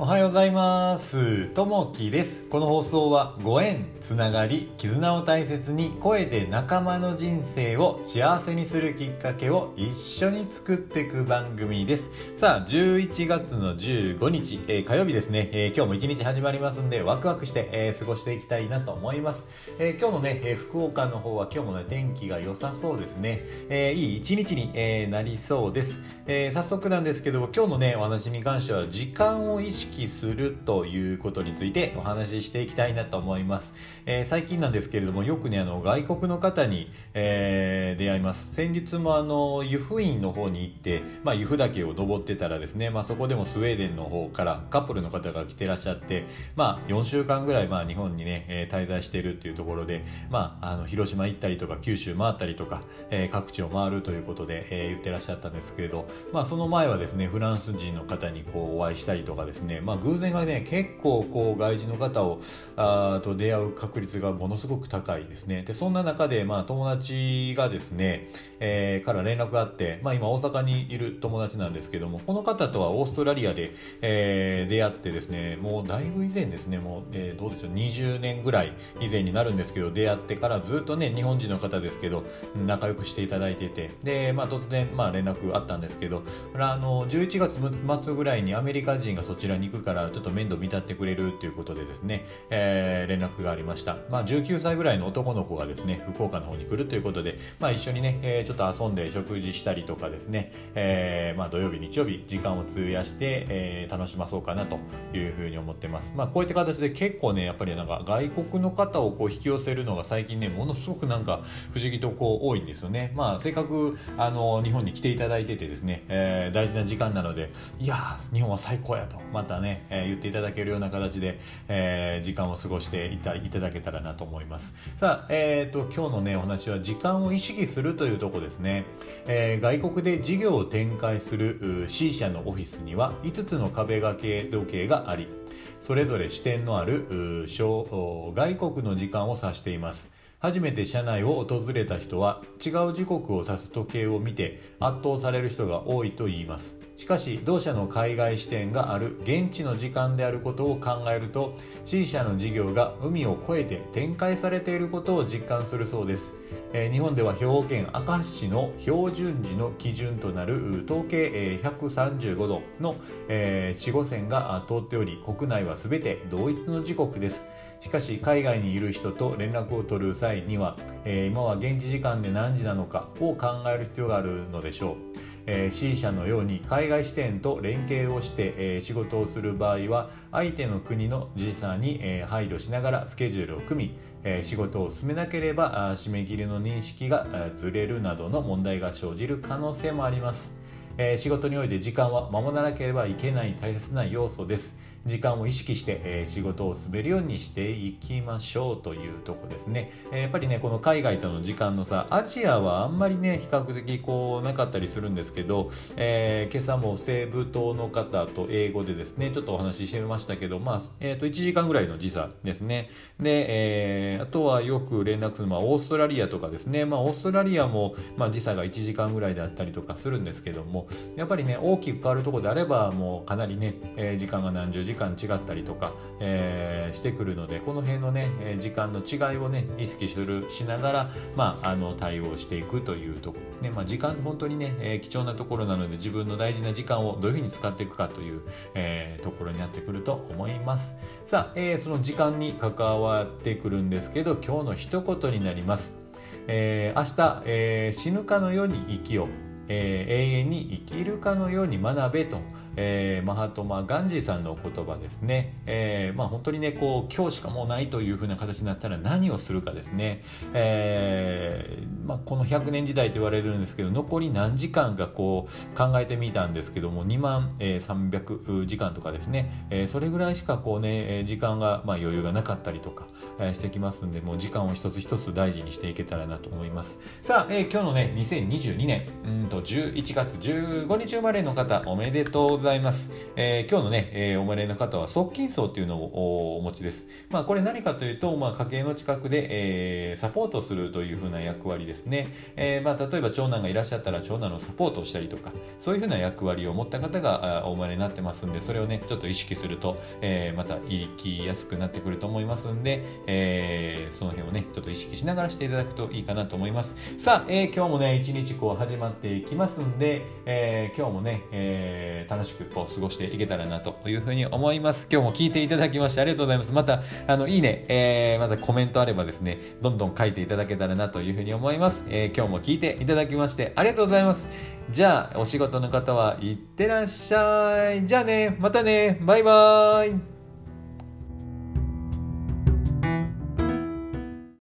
おはようございます。ともきです。この放送はご縁つながり絆を大切に声で仲間の人生を幸せにするきっかけを一緒に作っていく番組です。さあ11月の15日、えー、火曜日。ですね、えー、今日も一日始まりますんでワクワクして、えー、過ごしていきたいなと思います、え今日のね、え福岡の方は今日もね天気が良さそうですね、えいい一日に、えなりそうです、え早速なんですけども今日のねお話に関しては時間を意識するということについてお話ししていきたいなと思います。えー、最近なんですけれども、よくね、あの、外国の方に、えー、出会います。先日もあの、湯布院の方に行って、まあ、湯布岳を登ってたらですね、まあ、そこでもスウェーデンの方からカップルの方が来てらっしゃって、まあ、4週間ぐらい、まあ、日本にね、えー、滞在しているっていうところで、まあ、あの、広島行ったりとか、九州回ったりとか、えー、各地を回るということで、えー、言ってらっしゃったんですけれど、まあ、その前はですね、フランス人の方にこう、お会いしたりとかですね、まあ、偶然がね結構こう外人の方をあと出会う確率がものすごく高いですね。でそんな中で、まあ、友達がですね、えー、から連絡があって、まあ、今大阪にいる友達なんですけどもこの方とはオーストラリアで、えー、出会ってですねもうだいぶ以前ですねもう、えー、どうでしょう20年ぐらい以前になるんですけど出会ってからずっとね日本人の方ですけど仲良くしていただいててで、まあ、突然、まあ、連絡あったんですけどあの11月末ぐらいにアメリカ人がそちらに行くからちょっと面倒見立ってくれるっていうことでですね、えー、連絡がありました。まあ、19歳ぐらいの男の子がですね、福岡の方に来るということで、まあ、一緒にね、えー、ちょっと遊んで食事したりとかですね、えー、まあ、土曜日、日曜日、時間を費やして、えー、楽しまそうかなというふうに思ってます。まあ、こういった形で結構ね、やっぱりなんか外国の方をこう引き寄せるのが最近ね、ものすごくなんか不思議とこう多いんですよね。まあ、せっかく、あの、日本に来ていただいててですね、えー、大事な時間なので、いや日本は最高やと、またね、えー、言っていただけるような形で、えー、時間を過ごしていたいただけたらなと思います。さあ、えーと、今日のねお話は時間を意識するというとこですね、えー、外国で事業を展開する C 社のオフィスには5つの壁掛け時計がありそれぞれ視点のある外国の時間を指しています。初めて社内を訪れた人は違う時刻を指す時計を見て圧倒される人が多いと言います。しかし同社の海外支店がある現地の時間であることを考えると C 社の事業が海を越えて展開されていることを実感するそうです、えー、日本では兵庫県明石市の標準時の基準となる統計135度の、えー、4 5線が通っており国内は全て同一の時刻です。しかし海外にいる人と連絡を取る際には、えー、今は現地時間で何時なのかを考える必要があるのでしょう、えー、C 社のように海外支店と連携をして、えー、仕事をする場合は相手の国の時差に、え、配慮しながらスケジュールを組み、え、仕事を進めなければ締め切りの認識がずれるなどの問題が生じる可能性もあります、え、仕事において時間は守らなければいけない大切な要素です。時間を意識して、え、仕事を滑るようにしていきましょうというとこですね、え、やっぱりねこの海外との時間の差アジアはあんまりね比較的こうなかったりするんですけど、えー、今朝も西部島の方と英語でですねちょっとお話ししてみましたけどまあ、えー、と1時間ぐらいの時差ですね。で、えー、あとはよく連絡するのはオーストラリアとかですね。まあオーストラリアも、まあ、時差が1時間ぐらいであったりとかするんですけどもやっぱりね大きく変わるとこであればもうかなりね、えー、時間が何十時間間違ったりとか、えー、してくるのでこの辺のね時間の違いをね意識するしながら、まあ、あの対応していくというところですね、まあ、時間本当にね、えー、貴重なところなので自分の大事な時間をどういうふうに使っていくかという、えー、ところになってくると思います。さあ、えー、その時間に関わってくるんですけど今日の一言になります。えー、明日、えー、死ぬかのように生きよう、えー、永遠に生きるかのように学べとえー、マハトマ・ガンジーさんの言葉ですね、えー、まあ、本当にねこう今日しかもうないというふうな形になったら何をするかですね、え、まあ、この100年時代と言われるんですけど残り何時間かこう考えてみたんですけども2万、え300時間とかですね、えそれぐらいしかこうね時間が、まあ、余裕がなかったりとか、してきますんでもう時間を一つ一つ大事にしていけたらなと思います。さあ、え今日のね2022年。うんとと11月15日生まれの方おめでとうございます、えー、今日のね、えー、お生まれの方は側近層っていうのをお持ちです。まあこれ何かというと、まあ、家計の近くで、えー、サポートするというふうな役割ですね、えー、まあ例えば長男がいらっしゃったら長男のサポートをしたりとかそういうふうな役割を持った方がお生まれになってますんでそれをねちょっと意識すると、えー、また生きやすくなってくると思いますんで、えー、その辺をねちょっと意識しながらしていただくといいかなと思います。さあ、えー、今日もね一日こう始まっていききますんで、えー、今日もね、えー、楽しくこう過ごしていけたらなというふうに思います。今日も聞いていただきましてありがとうございます。またあのいいね、えー、またコメントあればですねどんどん書いていただけたらなというふうに思います、えー、今日も聞いていただきましてありがとうございます。じゃあお仕事の方はいってらっしゃい。じゃあねまたね。バイバーイ。